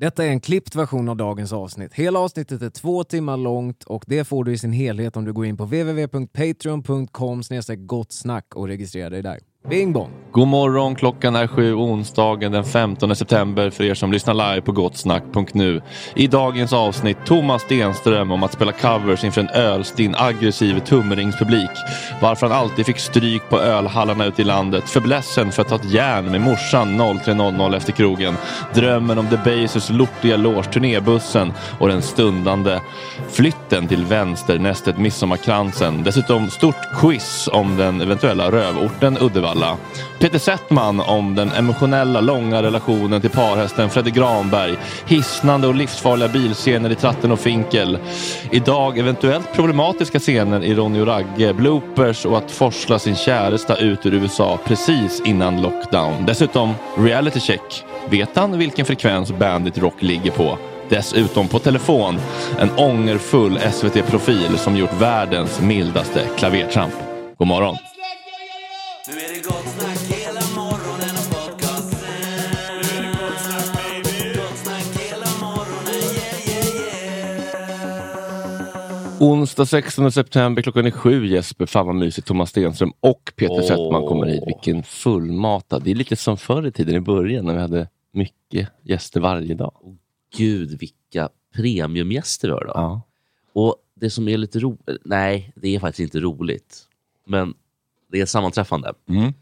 Detta är en klippt version av dagens avsnitt. Hela avsnittet är två timmar långt och det får du i sin helhet om du går in på www.patreon.com gottsnack och registrerar dig där. Bing bong! God morgon, klockan är sju onsdagen den 15 september för er som lyssnar live på gottsnack.nu. I dagens avsnitt Thomas Stenström om att spela covers inför en ölstinn aggressiv tumringspublik. Varför han alltid fick stryk på ölhallarna ute i landet. Förblässen för att ta ett järn med morsan 03.00 efter krogen. Drömmen om The Basers lortiga loge, turnébussen och den stundande flytten till vänsternästet Midsommarkransen. Dessutom stort quiz om den eventuella rövorten Uddevalla. Uddevalla. Peter Settman om den emotionella, långa relationen till parhästen Fredrik Granberg. Hisnande och livsfarliga bilscener i Tratten och Finkel. Idag eventuellt problematiska scener i Ronny och Ragge, bloopers och att forsla sin käresta ut ur USA precis innan lockdown. Dessutom reality check. Vet han vilken frekvens Bandit Rock ligger på? Dessutom på telefon en ångerfull SVT-profil som gjort världens mildaste klavertramp. God morgon! Nu är det gott snack hela morgonen och podcasten. Nu är det gott snack baby. Gott snack hela morgonen, yeah, yeah, yeah. Onsdag 16 september klockan är sju Jesper. Fan vad mysigt. Thomas Stenström och Peter Åh. Settman kommer hit. Vilken fullmatad. Det är lite som förr i tiden i början när vi hade mycket gäster varje dag. Gud vilka premiumgäster vi har då. Ja. Och det som är lite roligt, nej det är faktiskt inte roligt. Men det är ett sammanträffande. Mm.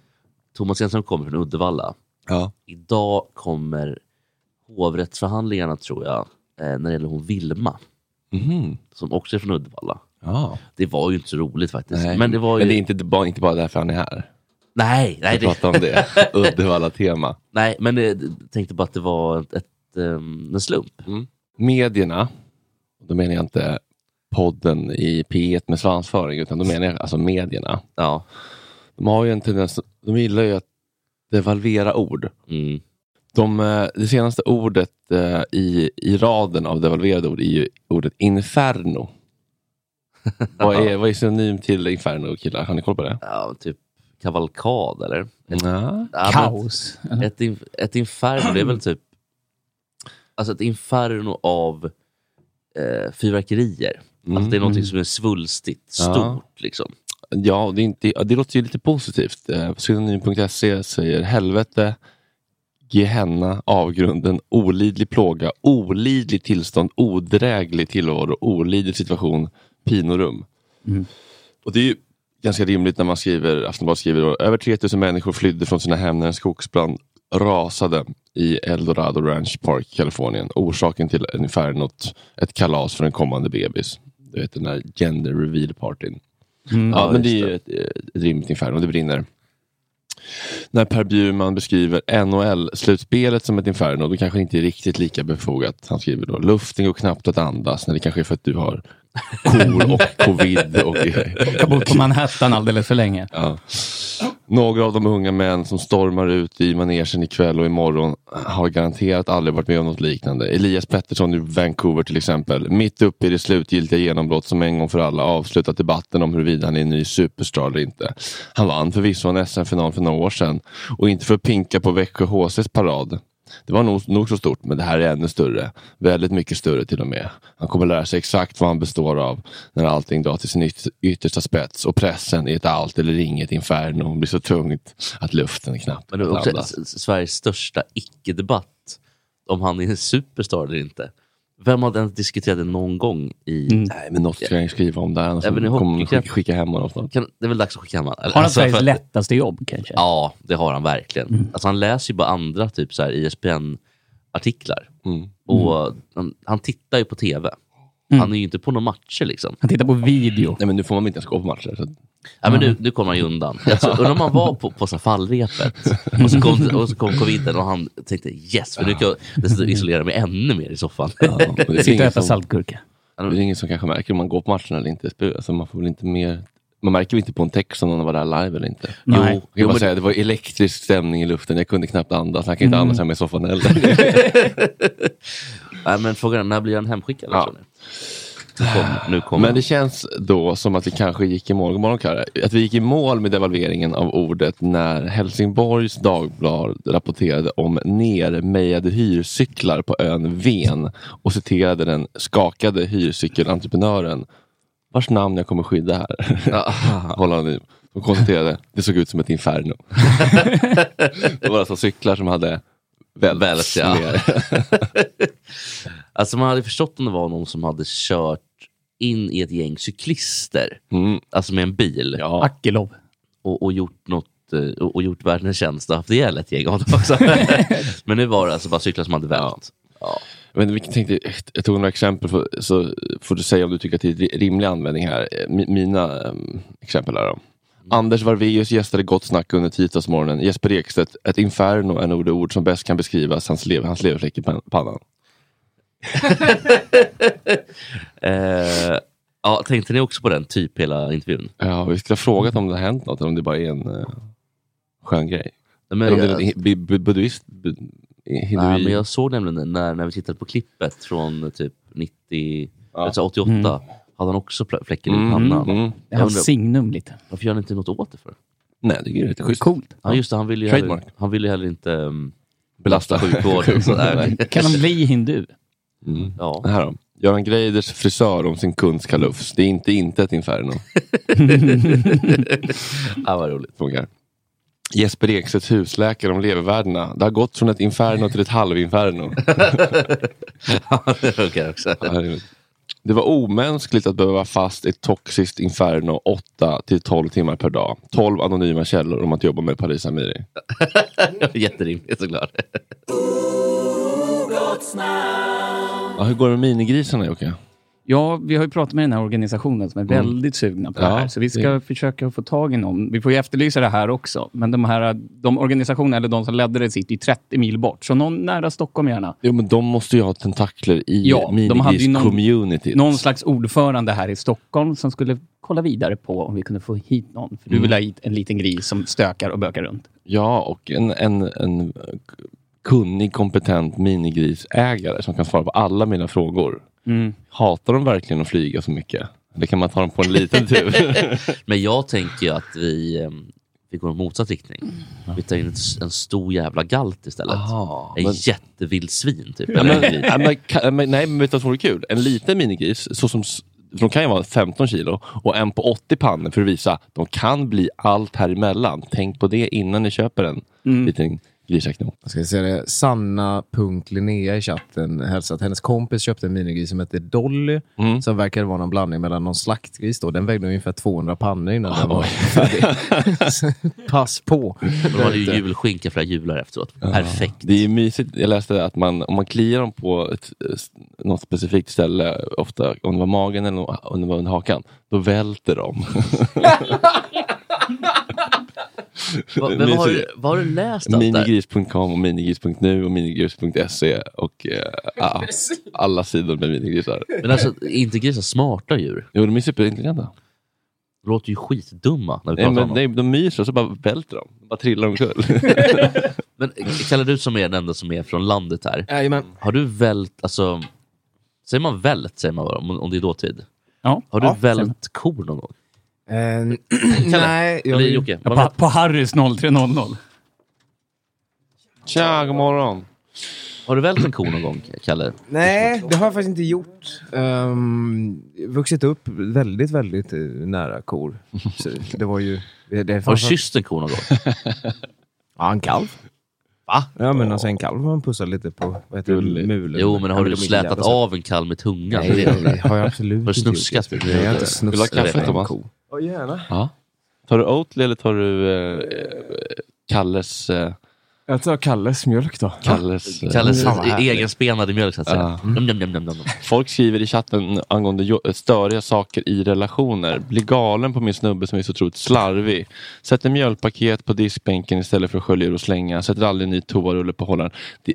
Thomas Jensen kommer från Uddevalla. Ja. Idag kommer hovrättsförhandlingarna tror jag, eh, när det gäller hon Vilma. Mhm. Som också är från Uddevalla. Ja. Det var ju inte så roligt faktiskt. Nej. Men det var ju... Men det är inte bara, inte bara därför han är här. Nej, nej, Vi det... pratar om det. Uddevalla-tema. nej men jag tänkte bara att det var ett, ett, um, en slump. Medierna, då menar jag inte podden i P1 med svansföring, utan då menar jag alltså medierna. Ja. De har ju en tendens, de gillar ju att devalvera ord. Mm. De, eh, det senaste ordet eh, i, i raden av devalverade ord är ju ordet inferno. vad, är, vad är synonym till inferno killar? Har ni koll på det? ja, typ kavalkad eller? Ett, Ja. Kaos. Ett, ett inferno, det är väl typ alltså ett inferno av eh, fyrverkerier. Alltså det är någonting som är svulstigt, Ja. stort. Liksom. Ja, det, är inte, ja, det låter ju lite positivt. Eh, Synonym.se säger helvete, Gehenna, avgrunden, olidlig plåga, olidlig tillstånd, odräglig tillvaro, olidlig situation, pinorum. Och det är ju ganska rimligt när man skriver, Aftonbladet skriver då, över 3000 människor flydde från sina hem när en skogsbrand rasade i Eldorado Ranch Park, Kalifornien. Orsaken till infernot, ett kalas för en kommande bebis. Du vet den där gender reveal partyn. Ja, men det är ju ett, ett rimligt inferno. Det brinner. När Per Bjurman beskriver NHL-slutspelet som ett inferno, då kanske det inte är riktigt lika befogat. Han skriver då, luften går knappt att andas, när det kanske är för att du har kor och covid och har bott på Manhattan alldeles för länge. Ja. Några av de unga män som stormar ut i manegen ikväll och imorgon har garanterat aldrig varit med om något liknande. Elias Pettersson i Vancouver till exempel. Mitt uppe i det slutgiltiga genombrott som en gång för alla avslutat debatten om huruvida han är en ny superstar eller inte. Han vann förvisso en SM-final för några år sedan och inte för att pinka på Växjö HCs parad. Det var nog, nog så stort, men det här är ännu större. Väldigt mycket större till och med. Han kommer lära sig exakt vad han består av när allting drar till sin yt- yttersta spets och pressen i ett allt eller inget inferno blir så tungt att luften knappt Men det också Sveriges största icke-debatt om han är en superstar eller inte. Vem har ens diskuterat det någon gång i... Nej, men något ska jag skriva om där. Annars Även i kommer de skicka, skicka hem honom snart. Kan, det är väl dags att skicka hem honom. Har han Alltså, Sveriges att- lättaste jobb kanske? Ja, det har han verkligen. Alltså, han läser ju bara andra typ så här ISBN-artiklar. Mm. Och han, han tittar ju på tv. Mm. Han är ju inte på några matcher liksom. Han tittar på video. Nej, men nu får man inte ens gå på matcher. Så. Ja, men nu, nu kommer han ju undan. Alltså, undrar om han var på, på så fallrepet och så, kom, och så kom coviden och han tänkte yes, för nu kan jag isolera mig ännu mer i soffan. Ja, men det, är Sitter och som, saltgurka. det är ingen som kanske märker om man går på matcherna eller inte. Alltså, man, får väl inte mer, man märker inte på en text om någon var där live eller inte. Nej. Jo, bara men- säga, det var elektrisk stämning i luften. Jag kunde knappt andas. Jag kan inte andas hemma i soffan heller. Nej, men frågan är, när blir han hemskickad? Ja. Nu kom, nu kom Men det känns då som att vi kanske gick i mål, morgon, att vi gick i mål med devalveringen av ordet när Helsingborgs Dagblad rapporterade om nermejade hyrcyklar på ön Ven och citerade den skakade hyrcykelentreprenören vars namn jag kommer skydda här. Håll anonym. De konstaterade det såg ut som ett inferno. det var alltså cyklar som hade välts Välts, ja. Alltså man hade förstått om det var någon som hade kört in i ett gäng cyklister, Mm. alltså med en bil, Ja. Akilov. och, och gjort något eh, och, och gjort världen en tjänst och haft ihjäl ett gäng av dem också. Men nu var det alltså bara cyklar som hade vält. Ja. Men vi tänkte, jag tog några exempel, för, så får du säga om du tycker att det är rimlig användning här. Mi- Mina um, exempel är då. Anders Varveus gästade Gott Snack under tisdagsmorgonen. Jesper Ekstedt, ett inferno är nog det ord som bäst kan beskrivas hans, lev, hans leverfläck i pan- pannan. Eh, ja, tänkte ni också på den typ hela intervjun? Ja, vi skulle ha frågat om det har hänt något eller om det bara är en uh, skön grej. Men, eller om det är en hi- bu- buddhist, nej, men jag såg nämligen när, när vi tittade på klippet från typ 90, alltså 88. Mm. Hade han också fläckar i Mm, pannan. mm. Det Jag är undrar, hans signum lite. varför gör han inte något åt det för? Nej, det är rätt schysst. Coolt. Ja, just det, han ville ju heller, han ville heller inte um, Belasta sjukvården. Kan han bli hindu? Mm. Ja. Det här då. Göran Greiders frisör om sin kunds kalufs. Det är inte inte ett inferno. ja, vad roligt. Frågar. Jesper Ekstedts husläkare om levervärdena. Det har gått från ett inferno till ett halvinferno. Ja, det funkar också. Det var omänskligt att behöva vara fast i ett toxiskt inferno 8 till 12 timmar per dag. 12 anonyma källor om att jobba med Paris Amiri. Jätterimligt såklart. Ja, hur går det med minigrisarna Jocke? Ja, vi har ju pratat med den här organisationen som är väldigt sugna på Ja, det här. Så vi ska det- försöka få tag i någon. Vi får ju efterlysa det här också. Men de här de organisationerna, eller de som ledde det, sitter ju 30 mil bort. Så någon nära Stockholm gärna. Jo, men de måste ju ha tentakler i Ja, de hade ju någon-. Någon slags ordförande här i Stockholm som skulle kolla vidare på om vi kunde få hit någon. För du Mm. vill ha hit en liten gris som stökar och bökar runt. Ja, och en, en, en kunnig, kompetent minigrisägare som kan svara på alla mina frågor. Mm. Hatar de verkligen att flyga så mycket? Eller kan man ta dem på en liten tur? Men jag tänker ju att vi, em, vi går i motsatt riktning. Vi tar in en stor jävla galt istället. Aha, en men- jättevild svin typ. Ja, men, ja, men, kan- men, nej, men vet du vad som vore kul? En liten minigris, så som, de kan ju vara 15 kilo, och en på 80 pannor för att visa de kan bli allt här emellan. Tänk på det innan ni köper en Mm. liten grisakno. Jag ska säga det. Sanna.Linnea i chatten hälsar att hennes kompis köpte en minigris som hette Dolly. Mm. Som verkade vara någon blandning mellan någon slaktgris. Då. Den vägde ungefär 200 pannor innan Ah, den var färdig. Pass på. De hade ju julskinka flera jular efteråt. Perfekt. Det är mysigt. Jag läste att man, om man kliar dem på ett, något specifikt ställe, ofta om det var magen eller om det var under hakan, då välter de. Va, men vad har, du, vad har du läst? Minigris.com och minigris.nu och minigris.se och eh, alla sidor med minigrisar. Men alltså, är inte grisar smarta djur? Jo, de är superintelligenta. De låter ju skitdumma när vi Nej, pratar men, om dem. nej, de myser och så bara välter de. De bara trillar omkull. Men kallar du som är den enda som är från landet här. Jajamän. Har du vält, alltså, säger man vält säger man bara, om, om det är dåtid? Ja. Har du Ja, vält kor någon gång? Eh, nej, jag Eller Jocke? Ja, på, på Harrys 0300. Tja, god morgon. Har du vält en ko någon gång, Kalle? Nej, det har jag faktiskt inte gjort. Um, vuxit upp väldigt, väldigt eh, nära kor. Så det var ju... Det, Har du kysst en ko någon gång? Ja, en kalv. Va? Ja, men alltså en kalv har man pussat lite på vad heter det, mulen. Jo, men har du slätat av en kalv med tungan? Nej, Det har jag absolut Har du inte snuskat? Nej, jag har inte Vill du snuskat. ha kaffe, Thomas? Ja, gärna. Ja. Tar du Oatly eller tar du eh, Kalles... Eh, Jag tar Kalles mjölk då. Kalles eh, Kalles egenspenade mjölk så att säga. Ja. Njam, njam, njam. Folk skriver i chatten angående störiga saker i relationer. Blir galen på min snubbe som är så otroligt slarvig. Sätter mjölkpaket på diskbänken istället för att skölja och slänga. Sätter aldrig en ny toarulle på hållaren. Det,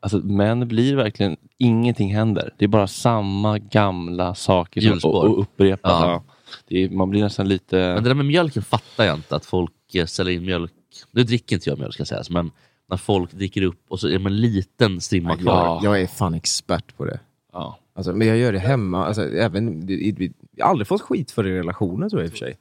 alltså, män blir verkligen, ingenting händer. Det är bara samma gamla saker som, och, och upprepat. Ja. Är, man blir nästan lite... Men det där med mjölken fattar jag inte, att folk eh, ställer in mjölk. Nu dricker inte jag mjölk ska sägas, men när folk dricker upp och så är det en liten strimma kvar. Ja. Jag är fan expert på det. Ja. Alltså, men jag gör det hemma. Alltså, även, i- i- jag har aldrig fått skit för det i relationer tror jag i och för sig.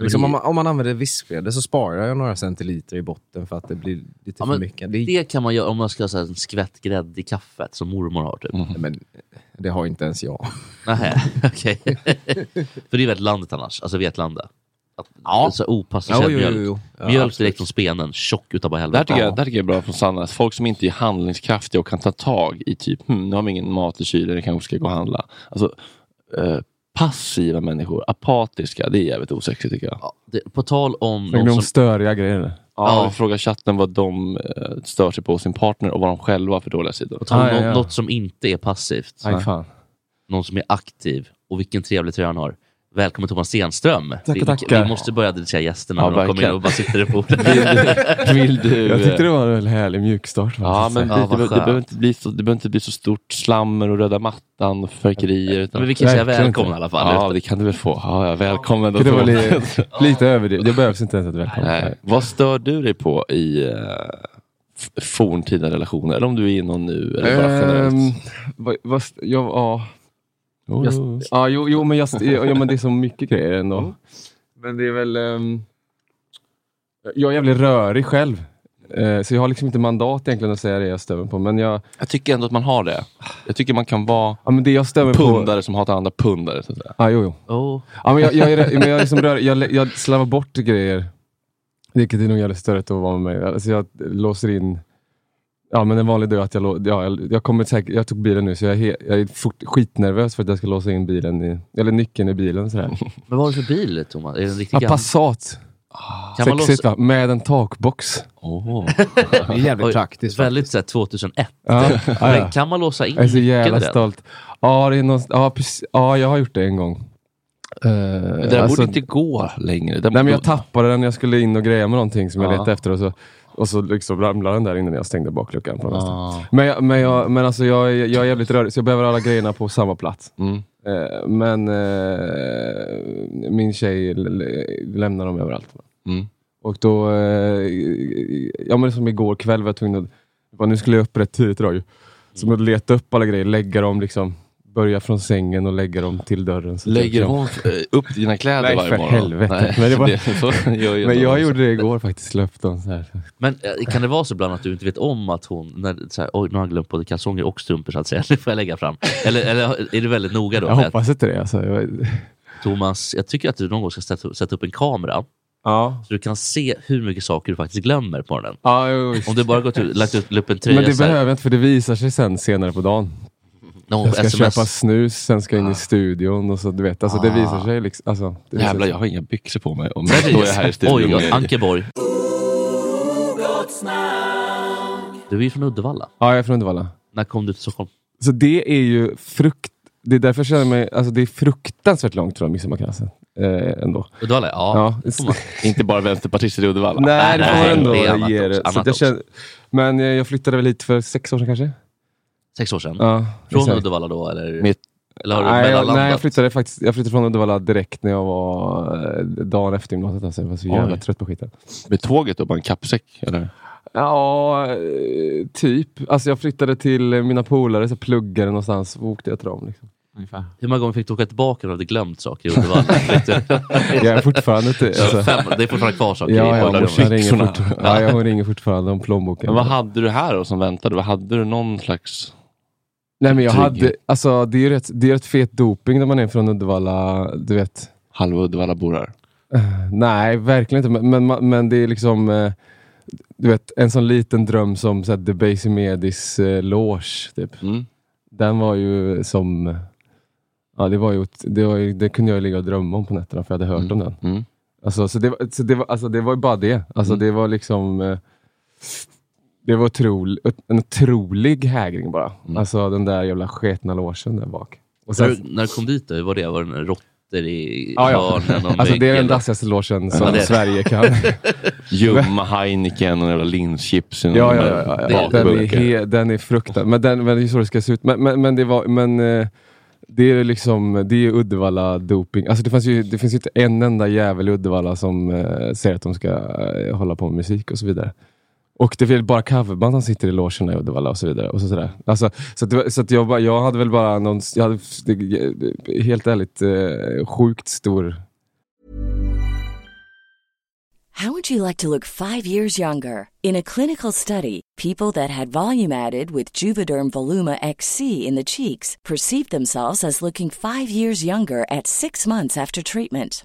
Liksom, om, man, om man använder viskbräde så sparar jag några centiliter i botten för att det blir lite Ja, för mycket. Det, Det kan man göra om man ska ha en skvätt grädde i kaffet som mormor har. Typ. Mm. men, det har inte ens jag. Nähä, okej. För det är väldigt landet annars, alltså Vetlanda. Att, Ja. Så opassad mjölk. Ja, mjölk absolut. direkt från spenen, tjock utav bara Det här, helvete. tycker jag, det här tycker jag är bra från Sanna. Folk som inte är handlingskraftiga och kan ta tag i typ, hm, nu har vi ingen mat i kylen, jag kanske ska gå och handla. Alltså, eh, passiva människor, apatiska, det är jävligt osexigt tycker jag. Ja, det, på tal om Snackar de som... störiga grejer? Ja, Ja. Vi frågar chatten vad de eh, stör sig på sin partner och vad de själva har för dåliga sidor. På tal om Ah, ja, ja. något som inte är passivt. Nej, fan. Någon som är aktiv. Och vilken trevlig tröja han har. Välkommen Thomas Stenström. Tackar, vi, tackar. vi måste börja adressera gästerna Ja, när de kommer in och bara sitter i bordet. Vill du... Jag tyckte det var en härlig mjukstart. Ja, men det, Ja, det, det, behöver inte bli så, det behöver inte bli så stort slammer och röda mattan och fyrverkerier. Utan... Men vi kan säga inte. i alla fall. Ja, det kan du väl få. Ja, ja, välkommen. Det var då. li, lite överdrivet. Det behövs inte ens ett välkommen. Nej. Vad stör du dig på i uh, forntida relationer? Eller om du är i någon nu? Eller bara generellt? Ehm, vad, vad, ja, ja. Oh, Jag, oh. ja, jo, jo, men jag, st- ja, men det är så mycket grejer ändå. Men det är väl... ehm, jag är jävligt rörig själv. Eh, så jag har liksom inte mandat egentligen att säga det jag mig på. Men jag, Jag tycker ändå att man har det. Jag tycker man kan vara ja, men det jag stör mig på... pundare som hatar andra pundare. Så att säga. Ja, jo, jo. Oh. Ja, men jag, jag, är, men jag, är liksom jag, jag slarvar bort grejer. Vilket är nog jävligt störigt att vara med mig. Alltså jag låser in... Ja men en vanlig dag att jag, ja, jag, jag, kommer säkert, jag tog bilen nu så jag är, he, jag är fort, skitnervös för att jag ska låsa in bilen i, eller nyckeln i bilen. Sådär. Men vad har du för bil Thomas? Är det en riktig Ja? Passat. Kan man Sexigt låsa... va? Med en takbox. Oh. Det är jävligt Oj, praktiskt. Väldigt såhär 2001. Ja, Men kan man låsa in Jag är så jävla stolt. Ja, det är någon, ja, precis, ja, jag har gjort det en gång. Eh, Det där alltså- borde inte gå längre. Nej men jag tappade den när jag skulle in och greja med någonting som jag Ja. letade efter och så, och så liksom ramlade den där innan jag stängde bakluckan på Ah. Men, jag, men, jag, men alltså jag, jag är jävligt rörig så jag behöver alla grejerna på samma plats. Mm. Eh, men eh, min tjej lämnar dem överallt. Mm. Och då, eh, ja men som igår kväll var jag tvungen att, nu skulle jag upp rätt tidigt idag ju. Så att leta upp alla grejer, lägga dem liksom, börja från sängen och lägga dem till dörren. Lägger liksom- hon eh, upp dina kläder Nej, varje för morgon? helvete. Nej, Men det var- ju Men jag de. gjorde det igår faktiskt, släppte dem så här. Men eh, kan det vara så ibland att du inte vet om att hon, när, så här, oj nu har jag glömt både kalsonger och strumpor så att säga, det får jag lägga fram. Eller, eller är du väldigt noga då? Jag hoppas inte det. Alltså. Thomas, jag tycker att du någon gång ska sätta, sätta upp en kamera ja. så du kan se hur mycket saker du faktiskt glömmer på morgonen. Ja. Om du bara gått ut, lagt ut upp en tröja Men det behöver jag inte för det visar sig sen senare på dagen. Jag ska sms, köpa snus, sen ska jag in i studion och så du vet. Alltså det visar sig liksom. Alltså, det visar Jävlar, sig. jag har inga byxor på mig. Om jag står jag här i studion. Oj, med- Ankeborg. Du är ju från Uddevalla. Ja, jag är från Uddevalla. När kom du till Stockholm? Så det är ju frukt... Det är därför jag känner mig... Alltså det är fruktansvärt långt från midsommarkransen. Eh, ändå. Uddevalla? Ja. Ja. Inte bara vänsterpartister i Uddevalla. Nej, det får man ändå ge också, det. Jag känner, men jag flyttade väl hit för sex år sedan kanske? Sex år sedan? Ja, Från exakt. Uddevalla då? Eller, Med- eller har du Nej, jag, nej, jag flyttade faktiskt jag flyttade från Uddevalla direkt när jag var eh, dagen efter gymnasiet. Alltså. Jag var så jävla Oj. trött på skiten. Med tåget och bara en kappsäck? Eller? Ja, typ. Alltså jag flyttade till mina polare, så pluggade någonstans och åkte jag till dem. Liksom. Ungefär. Hur många gånger fick du åka tillbaka när du hade glömt saker i Uddevalla? Jag är fortfarande inte... Så Alltså, fem, det är fortfarande kvar saker ja, i ja, hon, ringer fort, ja, ja, hon ringer fortfarande om plånboken. Men vad hade du här då som väntade? Vad hade du någon slags... Nej, men jag trygghet? hade, alltså, det är ju rätt, det är rätt fet doping när man är från Uddevalla. Du vet. Halva Uddevalla bor här? Nej, verkligen inte. Men, men, men det är liksom eh, du vet, en sån liten dröm som så här, The Basie Medis eh, loge. Typ. Mm. Den var ju som... Ja, det, var ju, det, var ju, det kunde jag ligga och drömma om på nätterna för jag hade hört om den. Mm. Alltså, så det, så det, var, alltså, det var ju bara det. Alltså, Mm. Det var liksom... eh, Det var otrol, en otrolig hägring bara. Mm. Alltså den där jävla sketna logen där bak. Och När sen, du, när du kom dit, då, hur var det? Var det råttor i ja, ja. hörnen? Alltså, det är den dassigaste logen som Ja. Sverige kan. Ljumma Heineken och jävla linschips. Ja, ja, ja. ja, ja. Den, är he, den är fruktansvärd. Men, den, men det är så det ska se ut. Men, men, men det var... Men, eh, det är liksom, det är Uddevalla doping. Alltså det, fanns ju, det finns ju inte en enda jävel i Uddevalla som eh, säger att de ska eh, hålla på med musik och så vidare. Och det är väl bara coverband som sitter i logerna i Uddevalla och så vidare. Och så sådär. Alltså, så att, så att jag, bara, jag hade väl bara någon, jag hade, det, helt ärligt, eh, sjukt stor How would you like to look five years younger? In a clinical study, people that had volume added with Juvederm Voluma XC in the cheeks perceived themselves as looking five years younger at six months after treatment.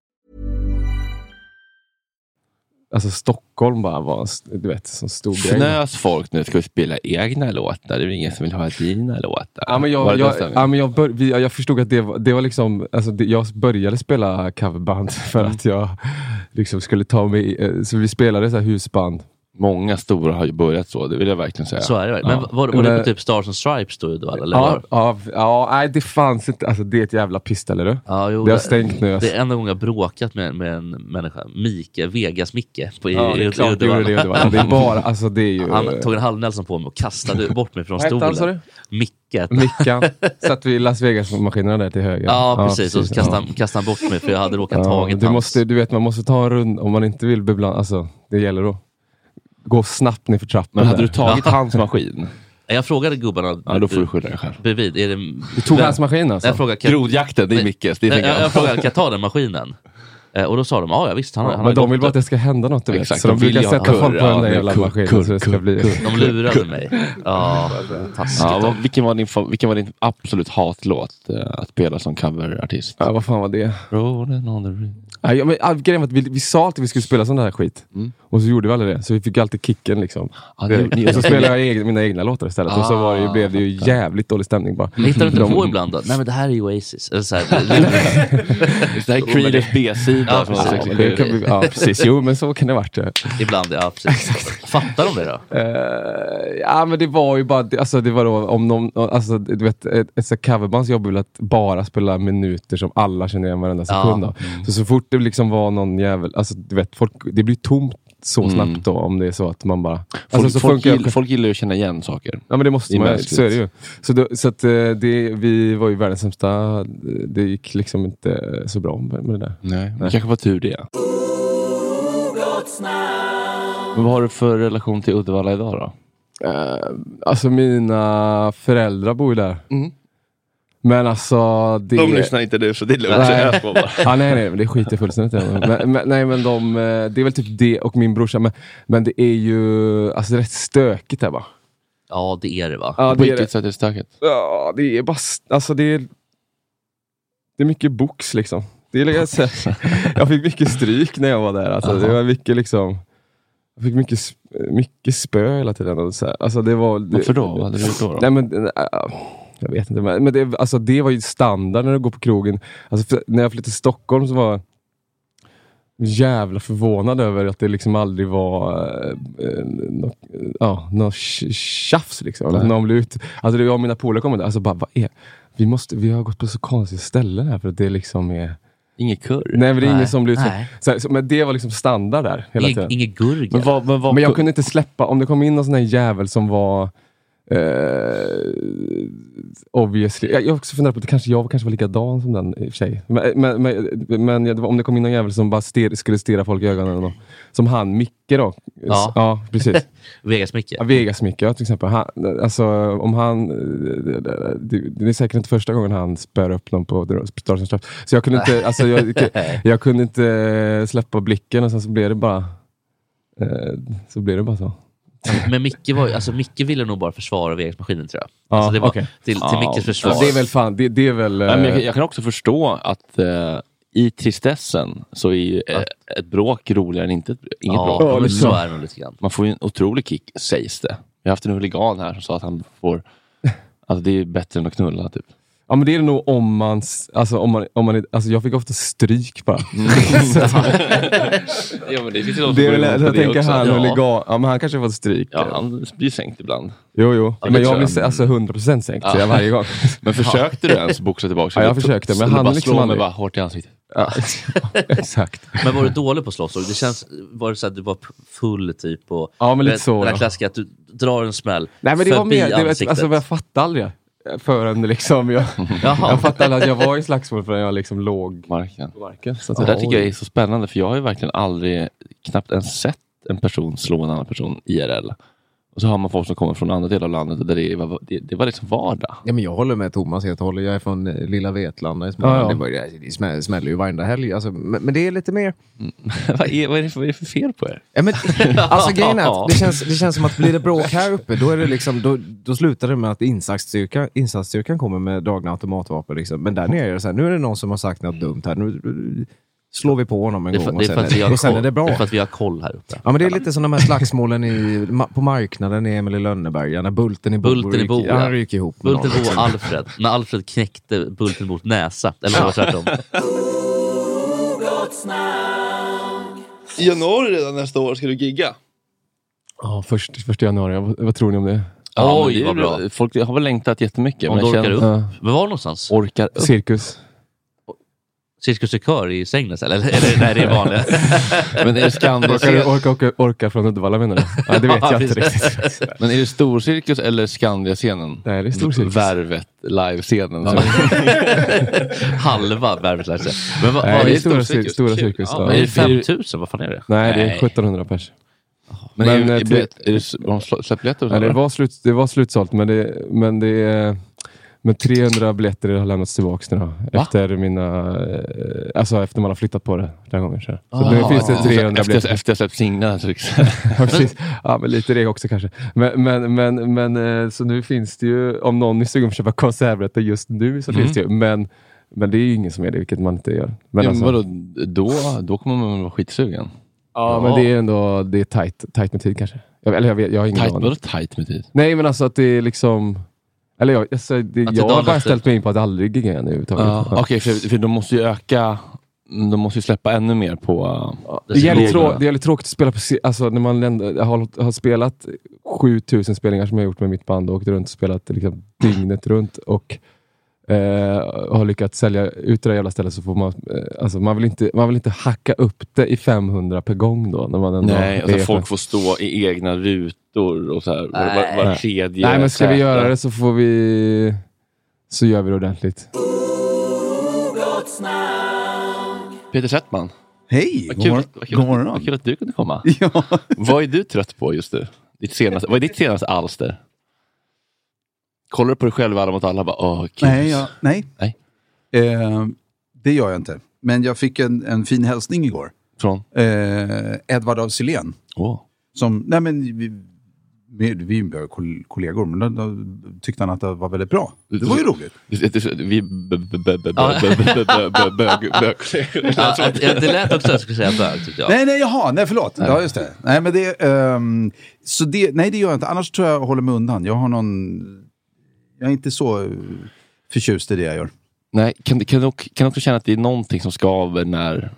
Alltså Stockholm bara var du vet, en stor grej. Fnös folk nu ska vi spela egna låtar? Det är väl ingen som vill höra dina låtar? Ja, men jag, jag, ja, men jag, bör, vi, jag förstod att det var, det var liksom, alltså det, jag började spela coverband för Mm. att jag liksom skulle ta mig, eh, så vi spelade så här husband. Många stora har ju börjat så, det vill jag verkligen säga. Så är det. Men Ja. var, var det Men- på typ Stars and Stripes då i Uddevalla? Eller Ja, var? ja, ja, nej det fanns inte, alltså det är ett jävla pissel eller? Ja, jo, det har stängt nu. alltså. Det är enda gången jag bråkat med, med en människa, Mike, Vegas-Micke. På, i, Ja, det är i, klart i du det Uddevalla. Det är bara, alltså det är ju... Han tog en halv Nelson på mig och kastade bort mig från Vad hette stolen. han, du? Micke. Mickan. Satt vi i Las Vegas-maskinerna där till höger. Ja, precis. Och så kastade, ja. han, kastade han bort mig för jag hade råkat Ja, tagit du, hans. måste, du vet, man måste ta en rund om man inte vill beblanda. Alltså, det gäller att gå snabbt ner för trappan. Men hade där. du tagit hans maskin? Jag frågade gubbarna Ja, då får du skylla dig själv. bredvid. Är det, Du tog hans maskin alltså? Jag frågade, kan, Grodjakten, det är Mickes. Det är jag, jag, jag frågade, kan jag ta den maskinen? Eh, och då sa de, ja ja, visst. Han, har- Ja, han men de vill bara att det. ska hända något du vet. Exakt, så de brukar sätta folk på den där jävla maskinen kurr, så det ska kurr, bli... kurr. De lurade mig. Ja. Ja, vad, vilken, var din, vilken var din absolut hatlåt eh, att spela som coverartist? Ja, vad fan var det? Rolling on the. Ja, men, ah, grejen var att vi, vi sa alltid att vi skulle spela sån där skit. Mm. Och så gjorde vi aldrig det. Så vi fick alltid kicken liksom. Ja, det- Det- och så spelade jag egen, mina egna låtar istället. och så var det, ju- blev det ju jävligt dålig stämning bara. Men hittar du inte De- på ibland då? Nej men det här är ju Oasis. Eller så här, Det här är Creedence B-sida. Ja, precis. Ja, 67. det kan vi, ja, precis. Jo, men så kan det varit. ja. ibland, ja precis. Fattar de det då? Eh, ja, men det var ju bara, alltså det var då om någon, alltså du vet, ett, ett så här coverbands jobb är väl att bara spela minuter som alla känner igen varenda Ja. sekund av. Så, så fort det liksom var någon jävel, alltså du vet, folk, det blir tomt så Mm. snabbt då om det är så att man bara... Folk, Alltså, så folk, gillar, folk gillar ju att känna igen saker. Ja men det måste Det man, så är det ju. Så, då, så att, eh, det, vi var ju världens sämsta, det gick liksom inte så bra med, det där. Nej, det kanske var tur det. Men vad har du för relation till Uddevalla idag då? Eh, alltså mina föräldrar bor ju där. Mm. Men alltså... Det... inte nu så det är lugnt. Nej. Jag ja, nej, nej, men det skiter jag fullständigt. Men, men, nej, men de, eh, det är väl typ det och min brorsa. Men, men det är ju alltså, det är rätt stökigt här va? Ja det är det va? Ja, det är, det. sätt är det stökigt? Ja, det är bara... Alltså det är... Det är mycket box liksom. Det är, liksom jag fick mycket stryk när jag var där. Alltså, det var mycket liksom... Jag fick mycket, mycket spö hela tiden. Och så här. Alltså, det var, det, Varför då? Vad hade du gjort då? då? Nej, men, äh, jag vet inte, men men det, alltså, det var ju standard när du går på krogen. Alltså, när jag flyttade till Stockholm så var jag jävla förvånad över att det liksom aldrig var äh, äh, något tj- tjafs. Liksom. Att någon blev ut, alltså, det jag och mina polare kom där, alltså bara, vad är vi, måste, vi har gått på så konstiga ställen här för att det liksom är... Inget kurr? Nej, men det är Nej, ingen som blir nej. Så, så, men det var liksom standard där hela tiden. Inget, inget gurg. Men vad, men vad, Men jag kunde inte släppa, om det kom in någon sån här jävel som var eh, obviously, jag, jag har också funderat på att kanske, jag kanske var likadan som den i och för sig. Men, men, men, men om det kom in någon jävel som bara stir, skulle stirra folk i ögonen. Och, som han, Micke då. Ja. ja precis. Vegas-Micke. Ja, Vegas-Micke ja, till exempel. Han, alltså, om han, det, det är säkert inte första gången han spär upp någon på Stars and. Så jag kunde inte, alltså, jag, jag kunde inte släppa blicken och sen så blev det bara Eh, så blir det bara så. Men Micke, var, alltså, Micke ville nog bara försvara VX-maskinen tror jag. Ja, alltså, det var okej. till, till Ja, Mickes försvar. Det är väl fan, det, det är väl... eh, Nej, men jag, jag kan också förstå att eh, i tristessen så är ju eh, ett bråk roligare än inte, inget Ja, bråk. men liksom. så är det lite grann. Man får ju en otrolig kick, sägs det. Vi har haft en huligan här som sa att han får... Alltså det är bättre än att knulla typ. Ja men det är det nog om man, alltså, om man, om man alltså jag fick ofta stryk bara. ja, men det finns ju de som jag tänker han ja. huligan, ja men han kanske har fått stryk. Ja, han blir sänkt ibland. Jo jo, Ja, men jag blir jag. alltså 100% sänkt Ja. varje gång. Men försökte du ens boxa tillbaka? Ja, jag försökte, men han bara liksom slå mig bara hårt i ansiktet. Ja, exakt. Men var du dålig på att slåss? Det känns, var det så att du var full typ? Och, Ja, men lite så, Den där klassiska att du drar en smäll Nej men det var förbi mer, det, vet, ansiktet. alltså jag fattade aldrig det. Förrän liksom jag, jag fattade att jag var i slagsmål förrän jag liksom låg Marken. på marken. Så att, Det där tycker jag är så spännande för jag har ju verkligen aldrig, knappt ens sett en person slå en annan person IRL. Och så har man folk som kommer från andra delar av landet där det, var, det, det var liksom vardag. Ja, men jag håller med Thomas helt och hållet. Jag är från eh, lilla Vetlanda i Småland. Ja, ja. Det, var, det, smäller, smäller ju varenda helg. Alltså, men, men det är lite mer... vad, är, vad, är för, vad är det för fel på er? Ja, men, alltså grejen är att det känns, det känns som att blir det bråk här uppe, då, är det liksom, då, då slutar det med att insatsstyrkan, insatsstyrkan kommer med dragna automatvapen. Liksom. Men där nere är det så här, nu är det någon som har sagt något dumt här. Nu slår vi på honom en Det gång det och sen, för att vi är, har och sen är koll, det bra. det är för att vi har koll här uppe. Ja, men det är lite som de här slagsmålen i, på marknaden i Emil i Lönneberga, när Bulten i Bo Bulten i Bo, ryker, ja, han ryker ihop med Bulten någon. Bo och Alfred. När Alfred knäckte Bulten Bos näsa. Eller det var tvärtom. I januari redan nästa år ska du gigga. ja, först, första januari, vad, vad tror ni om det? Ja, Oj, det är vad bra. Folk har väl längtat jättemycket. Om men du jag orkar känner- upp. Ja. Men var någonstans? Orkar upp. Cirkus. Cirkus Kör i Strängnäs eller? eller nej, det är vanliga. Men är det Skandia Orkar, orkar, orkar, orkar från Uddevalla menar du? Ja, det vet jag inte riktigt. Men är det storcirkus eller Skandia-scenen? Nej, det är storcirkus. Värvet, live-scenen. Ja. Halva värvet sig. Men vad, Nej, vad det är är stora, storcirkus? cir- stora cirkus. Ja, men är det Är det- 5000? Vad fan är det? Nej, det är Nej. 1700 pers. Men, Men, är, eh, är, biljett- är det, har de slå- släppt biljetter? det, eller? var slut, det var slutsålt, men det, men det är... Men 300 biljetter har lämnats tillbaka nu då. Efter mina... eh, Alltså efter man har flyttat på det den gången. Så, så nu Ah, finns det ja. 300 efter, biljetter. efter jag släppt singlarna. liksom. Ja, precis. ja, men lite det också kanske. Men, men, men, men eh, så nu finns det ju, om någon är sugen på att köpa konservrätter just nu så Mm. finns det ju. Men, men det är ju ingen som är det, vilket man inte gör. Men, ja, alltså, men vadå, då, då kommer man vara skitsugen. ja, men det är ändå det är tajt, tajt med tid kanske. Jag, eller jag, vet, jag har ingen Tight, aning. vadå tight med tid? Nej, men alltså att det är liksom... Eller jag, alltså, det, jag har bara ställt mig in på att aldrig gigga igen överhuvudtaget. Ja. Okej, för, för de måste ju öka, de måste ju släppa ännu mer på... uh, Det är, jävligt trå- det är jävligt tråkigt att spela på scen. Alltså när man ändå, har, har spelat 7000 spelningar som jag gjort med mitt band och åkt runt och spelat liksom dygnet runt och eh, har lyckats sälja ut det där jävla stället så får man, eh, alltså man vill, inte, man vill inte hacka upp det i 500 per gång då. När man ändå Nej, alltså folk får stå i egna rutor och så här, var, var, var Nej. tredje Nej men ska vi göra det så får vi så gör vi det ordentligt. Peter Settman, Hej! vad God, kul, mor- vad, kul, god morgon. vad kul att du kunde komma. Ja. Vad är du trött på just nu? Ditt senaste, vad är ditt senaste alster? Kollar du på dig själv alla mot alla? Bara, kul. Nej, jag, nej. Nej. Eh, det gör jag inte. Men jag fick en, en fin hälsning igår. Från? Eh, Edvard af Sillén. Åh. Som, nej men vi, vi, vi är kol- kollegor, men då, då tyckte han att det var väldigt bra. Det var ju roligt. Vi bög... Ja, att- ja, det lät också att jag skulle säga bög tyckte jag. Nej, nej, jaha, nej förlåt. Ja, just det. Nej, men det, ehm, så det, nej, det gör jag inte. Annars tror jag jag håller mig undan. Jag har någon... Jag är inte så eh, förtjust i det jag gör. Nej, kan, kan, du också, kan du också känna att det är någonting som skaver när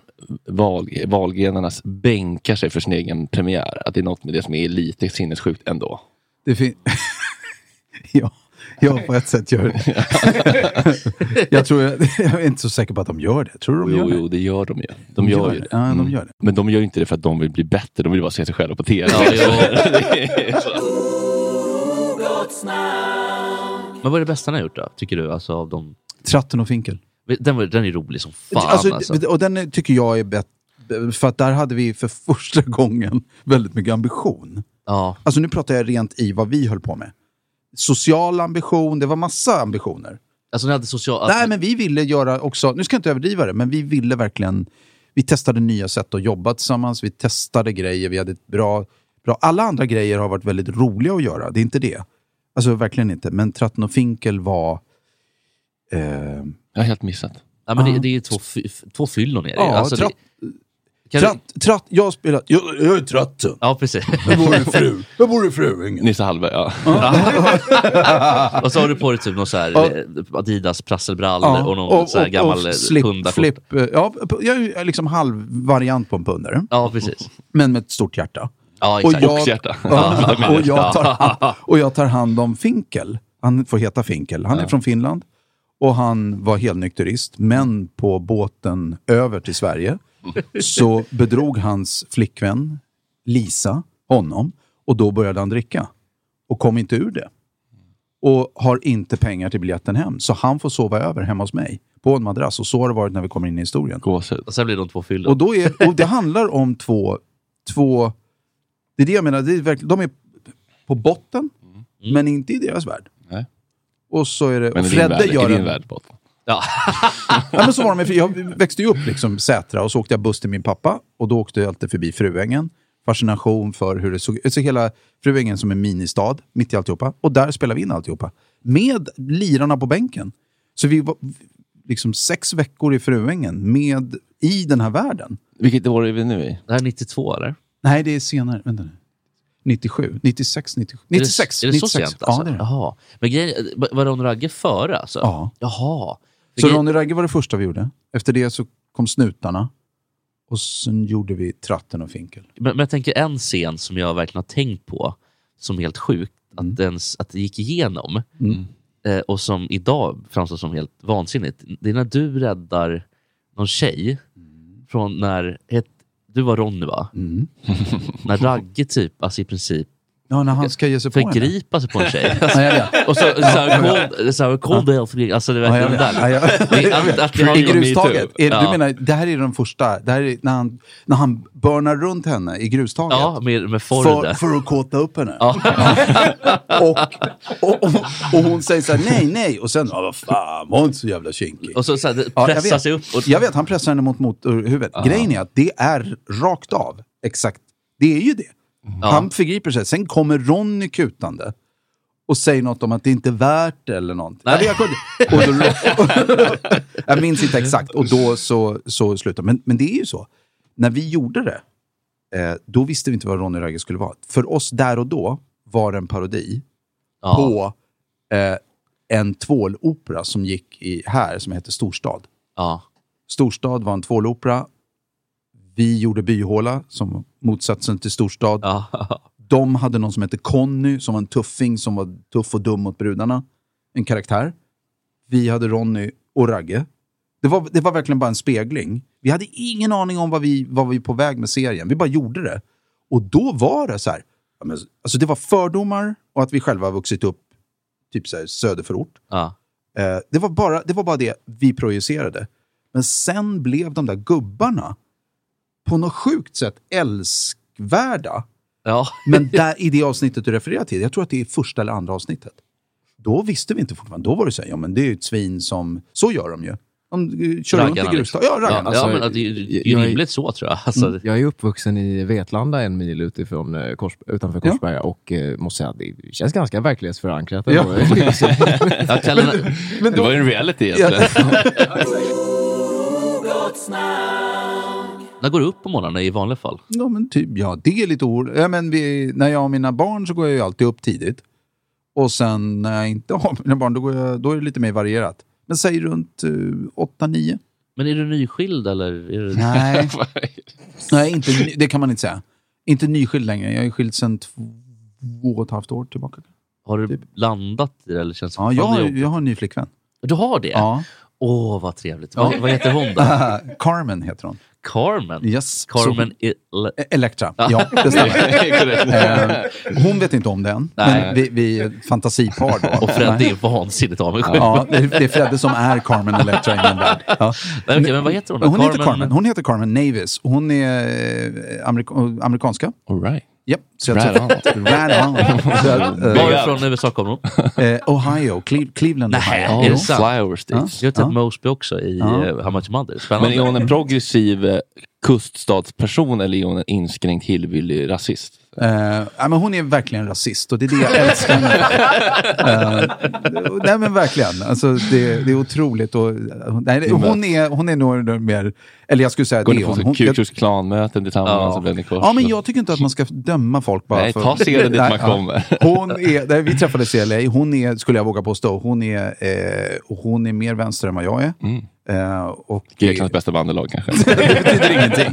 val, valgrenarnas bänkar sig för sin egen premiär? Att det är något med det som är lite sinnessjukt ändå? Det fin- ja, ja, på ett sätt gör det. jag, tror, jag, jag är inte så säker på att de gör det. Tror du de Jo, gör det? jo, det gör de ju. De, De gör, gör ju det. det. Mm. Ja, de gör det. Men de gör inte det för att de vill bli bättre, de vill bara se sig själva på tv. Ja, Men vad är det bästa ni har gjort då, tycker du? Alltså, av de... Tratten och Finkel. den, var, den är rolig som fan Alltså, alltså. Och den tycker jag är bättre. För att där hade vi för första gången väldigt mycket ambition. Ja. Alltså nu pratar jag rent i vad vi höll på med. Social ambition, det var massa ambitioner. Alltså ni hade social... Nej, men vi ville göra också, nu ska jag inte överdriva det, men vi ville verkligen Vi testade nya sätt att jobba tillsammans, vi testade grejer, vi hade ett bra, bra... Alla andra grejer har varit väldigt roliga att göra, det är inte det. Alltså verkligen inte. Men Tratten och Finkel var... Eh, Jag har helt missat. Ja, men det, det är två, två fyllon är det. Ja, alltså, tratt, kan tratt, tratt, jag spelar... Jag, jag är Tratten. Ja, precis. Jag bor i fru. Jag bor i Fruängen. Nisse Hallberg, ja. och så har du på dig typ någon så här Ja. eh, Adidas prasselbrallor och någon så här gammal slip, flip, eh, ja, Jag är liksom halvvariant på en pundare. Ja, precis. Men med ett stort hjärta. Ja, exakt. Och hjärta. Ja, Ja. och, jag tar, och jag tar hand om Finkel. Han får heta Finkel. Han är från Finland. Och han var helnykterist. Men på båten över till Sverige så bedrog hans flickvän Lisa honom. Och då började han dricka. Och kom inte ur det. Och har inte pengar till biljetten hem. Så han får sova över hemma hos mig. På en madrass. Och så har det varit när vi kommer in i historien. Gåshud. Och sen blir de två fyllon. Och, då är, och det handlar om två, två... Det är det jag menar, det är verkligen, de är på botten, men inte i deras värld. Nej. Och så är det... Men och värld, gör i din en- värld på Ja. Ja, men så var det med, jag växte ju upp liksom Sätra och så åkte jag buss till min pappa och då åkte jag alltid förbi Fruängen. Fascination för hur det såg ut. Så hela Fruängen som en ministad mitt i alltihopa. Och där spelade vi in alltihopa. Med lirarna på bänken. Så vi var liksom sex veckor i Fruängen med, i den här världen. Vilket år är vi nu i? Det här är 92 eller? Nej, det är senare. Vänta nu. 97, 96, 97. 96. Är det, är det så 96. sent? Alltså? Ja, det är det. Jaha. Men grejen, var Ron Ragge före alltså? Ja. Jaha. För Så grej- Ronny Ragge var det första vi gjorde. Efter det så kom Snutarna. Och sen gjorde vi Tratten och Finkel. Men, men jag tänker en scen som jag verkligen har tänkt på som helt sjukt, att, den, att det gick igenom Mm. eh, och som idag framstår som helt vansinnigt. Det är när du räddar någon tjej från när, ett, du var Ronny va? Mm. när Ragge typ, alltså i princip Ja, när han ska ge sig på henne. förgripa sig på en tjej. Ja, jag vet. och så, så här, cold, ja. alltså det Ja, vet. där. Ja, I grustaget. Är, Du Ja. menar, det här är den första, det här är när han, när han börnar runt henne i grustaget. Ja, med, med för, Forde. för att kåta upp henne. Ja. Och, och, och, och hon säger så här, nej, nej. Och sen, ja, vad fan, var inte så jävla kinkig. Och så, så här, Ja, pressar sig upp. Och, Jag vet, han pressar henne mot motorhuvudet. Grejen är att det är rakt av. Exakt. Det är ju det. Ja. Han förgriper sig. Sen kommer Ronny kutande och säger något om att det inte är värt det eller någonting. Nej. Jag, vet, och då, jag minns inte exakt. Och då så, så slutar men, men det är ju så. När vi gjorde det, eh, då visste vi inte vad Ronny Ragge skulle vara. För oss där och då var det en parodi Ja. på eh, en tvålopera som gick i, här som heter Storstad. ja. Storstad var en tvålopera. Vi gjorde Byhåla som motsatsen till Storstad. Ja. De hade någon som hette Conny som var en tuffing som var tuff och dum mot brudarna. En karaktär. Vi hade Ronny och Ragge. Det var, det var verkligen bara en spegling. Vi hade ingen aning om vad vi var vi på väg med serien. Vi bara gjorde det. Och då var det så här. Alltså det var fördomar och att vi själva vuxit upp typ så här, söderförort. Ja. Eh, det, var bara, det var bara det vi projicerade. Men sen blev de där gubbarna på något sjukt sätt älskvärda. Ja. Men där, i det avsnittet du refererar till, jag tror att det är första eller andra avsnittet. Då visste vi inte fortfarande. Då var det så här, ja men det är ju ett svin som... Så gör de ju. De eh, kör runt i grustag. liksom. Ja, raggarna. Ja, men det är ju det är ju rimligt så tror jag. Alltså, Mm, Jag är uppvuxen i Vetlanda en mil utifrån, eh, Kors, utanför Ja. Korsberga och eh, måste säga att det känns ganska verklighetsförankrat. Ja. ändå. jag kan, Det var ju en reality egentligen. när går du upp på morgnarna i vanliga fall? Ja, men typ, ja, det är lite oroligt. Ja, men vi, när jag har mina barn så går jag ju alltid upp tidigt. Och sen när jag inte har mina barn, då, går jag, då är det lite mer varierat. Men säg runt uh, 8-9. Men är du nyskild eller? Är du... Nej. Nej, inte, det kan man inte säga. Inte nyskild längre. Jag är skild sedan två och ett halvt år tillbaka. Har du landat i det? Eller känns det Ja, jag, jag har en ny flickvän. Du har det? Ja. Åh, vad trevligt. Vad, vad heter hon då? Carmen heter hon. Carmen? Yes. Carmen Så- Il- E- Elektra, ja det stämmer. Eh, hon vet inte om det än, Nej. men vi, vi är fantasipar då. Och Fredde är vansinnigt avundsjuk. Ja, det är, Fredde som är Carmen Electra i min värld. Ja. Nej, okej, men vad heter hon då? Hon heter Carmen- Carmen, hon heter Carmen Navis. Hon är eh, amerika- amerikanska. All right. Japp, så jag. Right on. Eh, Varifrån i USA kommer hon? eh, Ohio, Cle- Cleveland, Nej, Ohio. är det sant? States. Jag har tagit Mosby också i Ja. uh, How Much Mother. Spännande. Men är hon en progressiv eh, kuststadsperson eller är hon en inskränkt hillbilly rasist? Eh, ja, men hon är verkligen rasist och det är det jag älskar med. Eh, Nej men verkligen, alltså, det, det är otroligt. Och, nej, hon, är, hon är nog mer, eller jag skulle säga Går det är hon. hon Ku jag, Klux Klan-möten tillsammans? Ja. kors? ja men jag tycker inte att man ska döma folk bara Nej, för... ta scenen dit Nej, man ja. kommer. Hon är, nej, vi träffades i LA, hon är, skulle jag våga påstå, hon är, eh, hon är mer vänster än vad jag är. Eh, och Greklands bästa bandelag kanske? det betyder ingenting.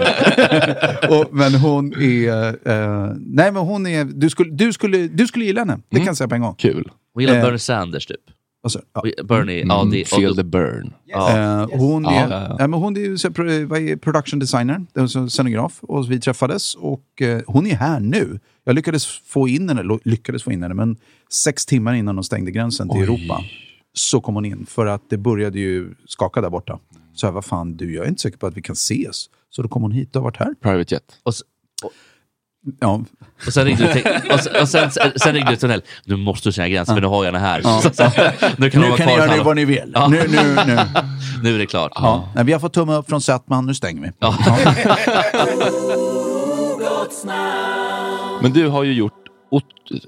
och, men hon är... eh, nej, men hon är... Du skulle, du skulle, du skulle gilla henne. Det kan jag säga på en gång. Kul. Hon gillar Eh, Bernie Sanders typ. Alltså, ja. Bernie, ja, det, Feel och, the burn. ja. Eh, hon, Ja, är, ja, ja. ja, men hon är, production designer, scenograf. Och vi träffades och eh, hon är här nu. Jag lyckades få in henne, lyckades få in henne, men sex timmar innan de stängde gränsen till Oj. Europa så kom hon in. För att det började ju skaka där borta. Så jag, vad fan du, jag är inte säker på att vi kan ses. Så då kom hon hit och har varit här. Private jet. Och, s- Ja, och sen ringde du till, och, och sen, sen ringde Nell. Nu måste du säga gränsen för nu har jag den här. Ja. Så, så, nu kan, Nu kan ni kvar göra vad ni vill. Ja. Nu, nu, nu. nu är det klart. Ja. Nej, vi har fått tumme upp från Sättman, nu stänger vi. Ja. Men du har ju gjort, ot-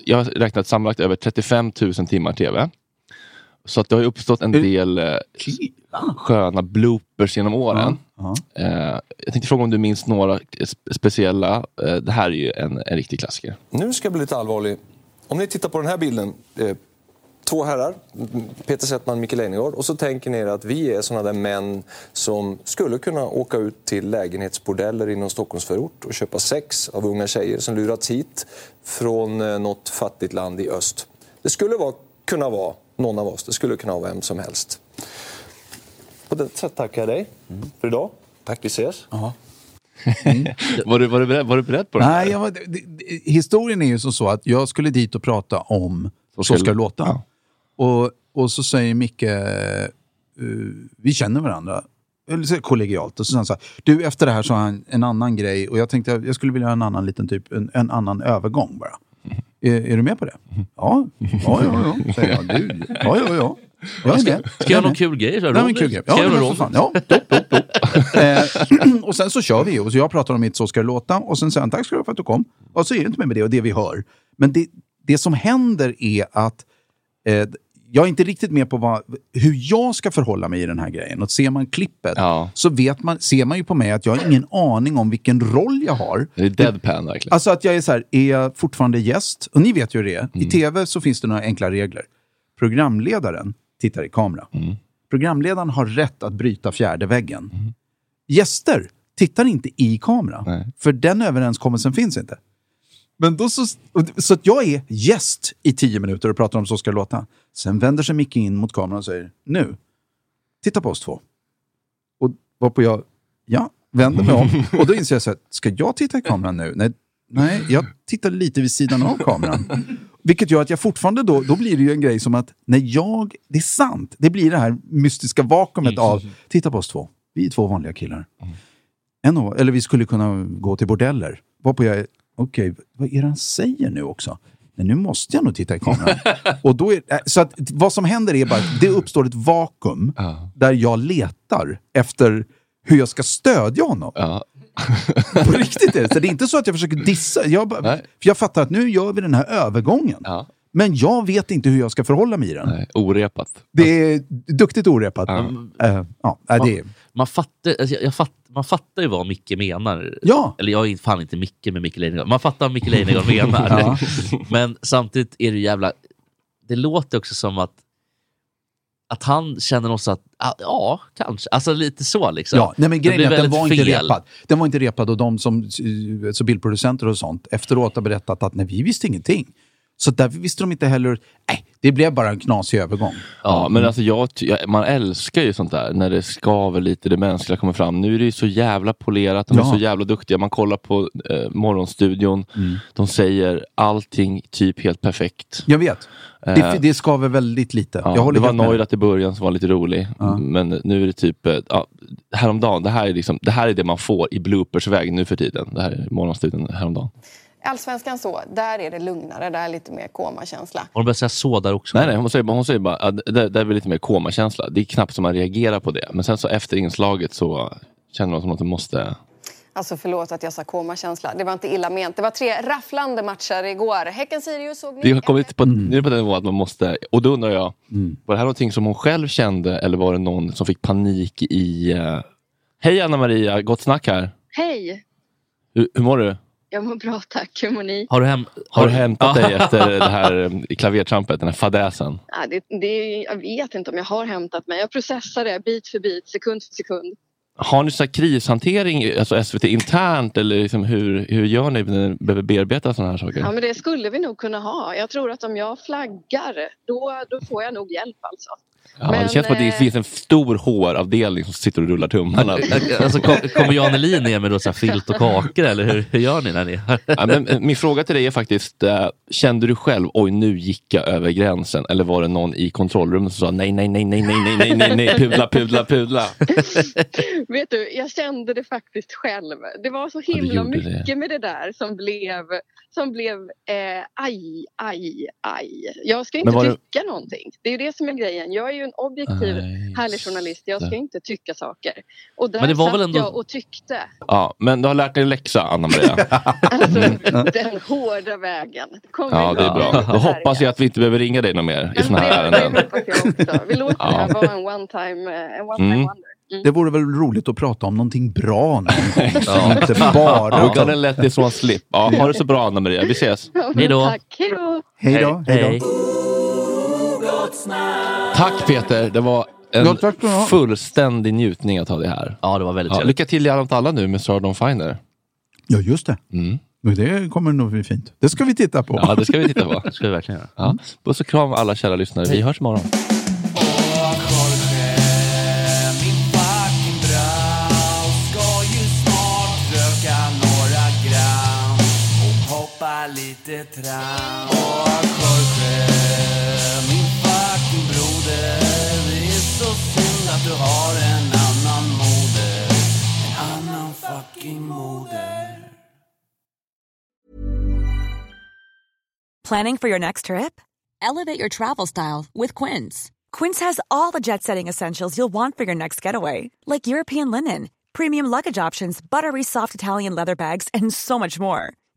jag har räknat sammanlagt över 35 000 timmar tv. Så att det har uppstått en del eh, sköna bloopers genom åren. Ja. Eh, jag tänkte fråga om du minns några spe- speciella. Eh, det här är ju en, en riktig klassiker. Nu ska jag bli lite allvarlig. Om ni tittar på den här bilden. Eh, två herrar, Peter Settman och Micke Leijnegard. Och så tänker ni er att vi är såna där män som skulle kunna åka ut till lägenhetsbordeller i någon Stockholmsförort och köpa sex av unga tjejer som lurats hit från eh, något fattigt land i öst. Det skulle vara, kunna vara någon av oss. Det skulle kunna vara vem som helst. På det sättet tackar jag dig för idag. Tack, vi ses. var, du, var, du beredd, var du beredd på det? Nej, jag var, det, det, historien är ju som så att jag skulle dit och prata om Så ska, det låta. Och, och så säger Micke, eh, vi känner varandra, eller så kollegialt. Och så han så här, du efter det här så har han en annan grej och jag tänkte jag skulle vilja ha en annan liten typ, en, en annan övergång bara. Är, är du med på det? Ja, ja, ja, ja säger jag. Du, ja, ja, ja. Jag är med. Ska jag ha någon kul grej? Nej, men kul grej. Ska Ja, men fan. Ja, dopp, dopp, dopp. Eh, och sen så kör vi och så jag pratar om mitt Så ska det låta och sen säger han tack ska du ha för att du kom. Och så är det inte mer med det och det vi hör. Men det, det som händer är att eh, jag är inte riktigt med på vad, hur jag ska förhålla mig i den här grejen. Och ser man klippet så vet man, ser man ju på mig att jag har ingen aning om vilken roll jag har. Det är deadpan verkligen. Alltså att jag är så här, är jag fortfarande gäst? Och ni vet ju hur det är. I tv så finns det några enkla regler. Programledaren tittar i kamera. Programledaren har rätt att bryta fjärde väggen. Gäster tittar inte i kamera. För den överenskommelsen finns inte. Men då så, så att jag är gäst i tio minuter och pratar om Så ska det låta. Sen vänder sig Micke in mot kameran och säger nu, titta på oss två. Och varpå jag, ja, vänder mig om. Och då inser jag så här, ska jag titta i kameran nu? Nej, nej, jag tittar lite vid sidan av kameran. Vilket gör att jag fortfarande då, då blir det ju en grej som att när jag, det är sant, det blir det här mystiska vakuumet av, titta på oss två, vi är två vanliga killar. En av, eller vi skulle kunna gå till bordeller. Varpå jag, okej, vad är det han säger nu också? Men nu måste jag nog titta i kameran. och då är, äh, så att vad som händer är bara att det uppstår ett vakuum där jag letar efter hur jag ska stödja honom. På riktigt är det. Så det är inte så att jag försöker dissa. Jag, bara, för jag fattar att nu gör vi den här övergången. Men jag vet inte hur jag ska förhålla mig i den. Nej, orepat. Det är duktigt orepat. Eh, ja, det är, Man fattar, alltså, jag, jag fatt, man fattar ju vad Micke menar. Ja. Eller jag är fan inte Micke med Micke Leijnegard. Man fattar vad Micke Leijnegard menar. Ja. Men samtidigt är det jävla... Det låter också som att att han känner också att, ah, ja, kanske. Alltså lite så liksom. Ja, nej men grejen är att den var inte fel. repad. Den var inte repad och de som, så bildproducenter och sånt efteråt har berättat att nej, vi visste ingenting. Så därför visste de inte heller, nej, det blev bara en knasig övergång. Ja, men alltså jag, man älskar ju sånt där när det skaver lite, det mänskliga kommer fram. Nu är det ju så jävla polerat, de är Ja. så jävla duktiga. Man kollar på eh, Morgonstudion, de säger allting typ helt perfekt. Jag vet. Det, Eh, det skaver väldigt lite. Ja, det var. Neurath i början som var lite rolig. Men nu är det typ, eh, ja, häromdagen, det här, är liksom, det här är det man får i bloopersväg nu för tiden. Det här är Morgonstudion häromdagen. Allsvenskan så, där är det lugnare, där är lite mer komakänsla. Har de börjat säga så där också? Nej, nej, hon säger, bara- hon säger bara att det, det är lite mer komakänsla. Det är knappt som man reagerar på det. Men sen så efter inslaget så känner man som att de måste... Alltså förlåt att jag sa komakänsla, det var inte illa ment. Det var tre rafflande matcher igår. Häcken-Sirius såg ni? Det har kommit på, nu är det på den nivån att man måste... Och då undrar jag, var det här någonting som hon själv kände eller var det någon som fick panik i... eh, Hej Anna Maria, gott snack här. Hej, Hur, hur mår du? Jag mår bra tack. Hur mår ni? Har du, hem, har du hämtat dig efter det här eh, klavertrampet, den här fadäsen? Ja, det, det, jag vet inte om jag har hämtat mig. Jag processar det bit för bit, sekund för sekund. Har ni så här krishantering, alltså SVT internt eller liksom hur, hur gör ni när ni behöver bearbeta sådana här saker? Ja, men det skulle vi nog kunna ha. Jag tror att om jag flaggar, då, då får jag nog hjälp alltså. Ja, det Men, känns som att det eh, finns en stor HR-avdelning som sitter och rullar tummarna. Alltså, kom, kommer Jan Elin ner med då så här filt och kakor eller hur, hur gör ni när ni... ja, men, eh, min fråga till dig är faktiskt, eh, kände du själv, oj nu gick jag över gränsen? Eller var det någon i kontrollrummet som sa nej, nej, nej, nej, nej, nej, nej, nej, nej, pudla, pudla, pudla? Vet du, jag kände det faktiskt själv. Det var så himla gjorde mycket det. med det där som blev, som blev eh, aj, aj, aj. Jag ska inte tycka någonting. Det är ju det som är grejen. Jag är ju en objektiv, Aj, härlig journalist. Jag ska det. inte tycka saker. Och där Men det var satt väl ändå- jag och tyckte. Ja, men du har lärt dig läxa, Anna-Maria. Den hårda vägen. Kom Ja, det är bra. Då hoppas jag att vi inte behöver ringa dig något mer i såna här ärenden. Vi låter Ja. det här vara en one time, eh, en one time Mm. wonder. Det vore väl roligt att prata om någonting bra gång. Ja. Inte bara... We're gonna let this one slip. Ja, ha det så bra Anna-Maria, vi ses. Hej då. Hej då. Hej då. Tack Peter, det var en fullständig njutning att ha dig här. Ja, det var väldigt ja, trevligt. Lycka till i allt alla nu med Sara Dawn Finer. Ja, just det. Mm. Det kommer nog bli fint. Det ska vi titta på. Ja, det ska vi titta på. Det ska vi verkligen göra. Ja. Puss och kram alla kära lyssnare. Vi hörs imorgon. Hoppa lite tram. Och Jorge, min fucking broder, det är så synd att du har en annan moder. En annan fucking moder. Planning for your next trip? Elevate your travel style with Quince. Quince has all the jet setting essentials you'll want for your next getaway, like European linen, premium luggage options, buttery soft Italian leather bags, and so much more.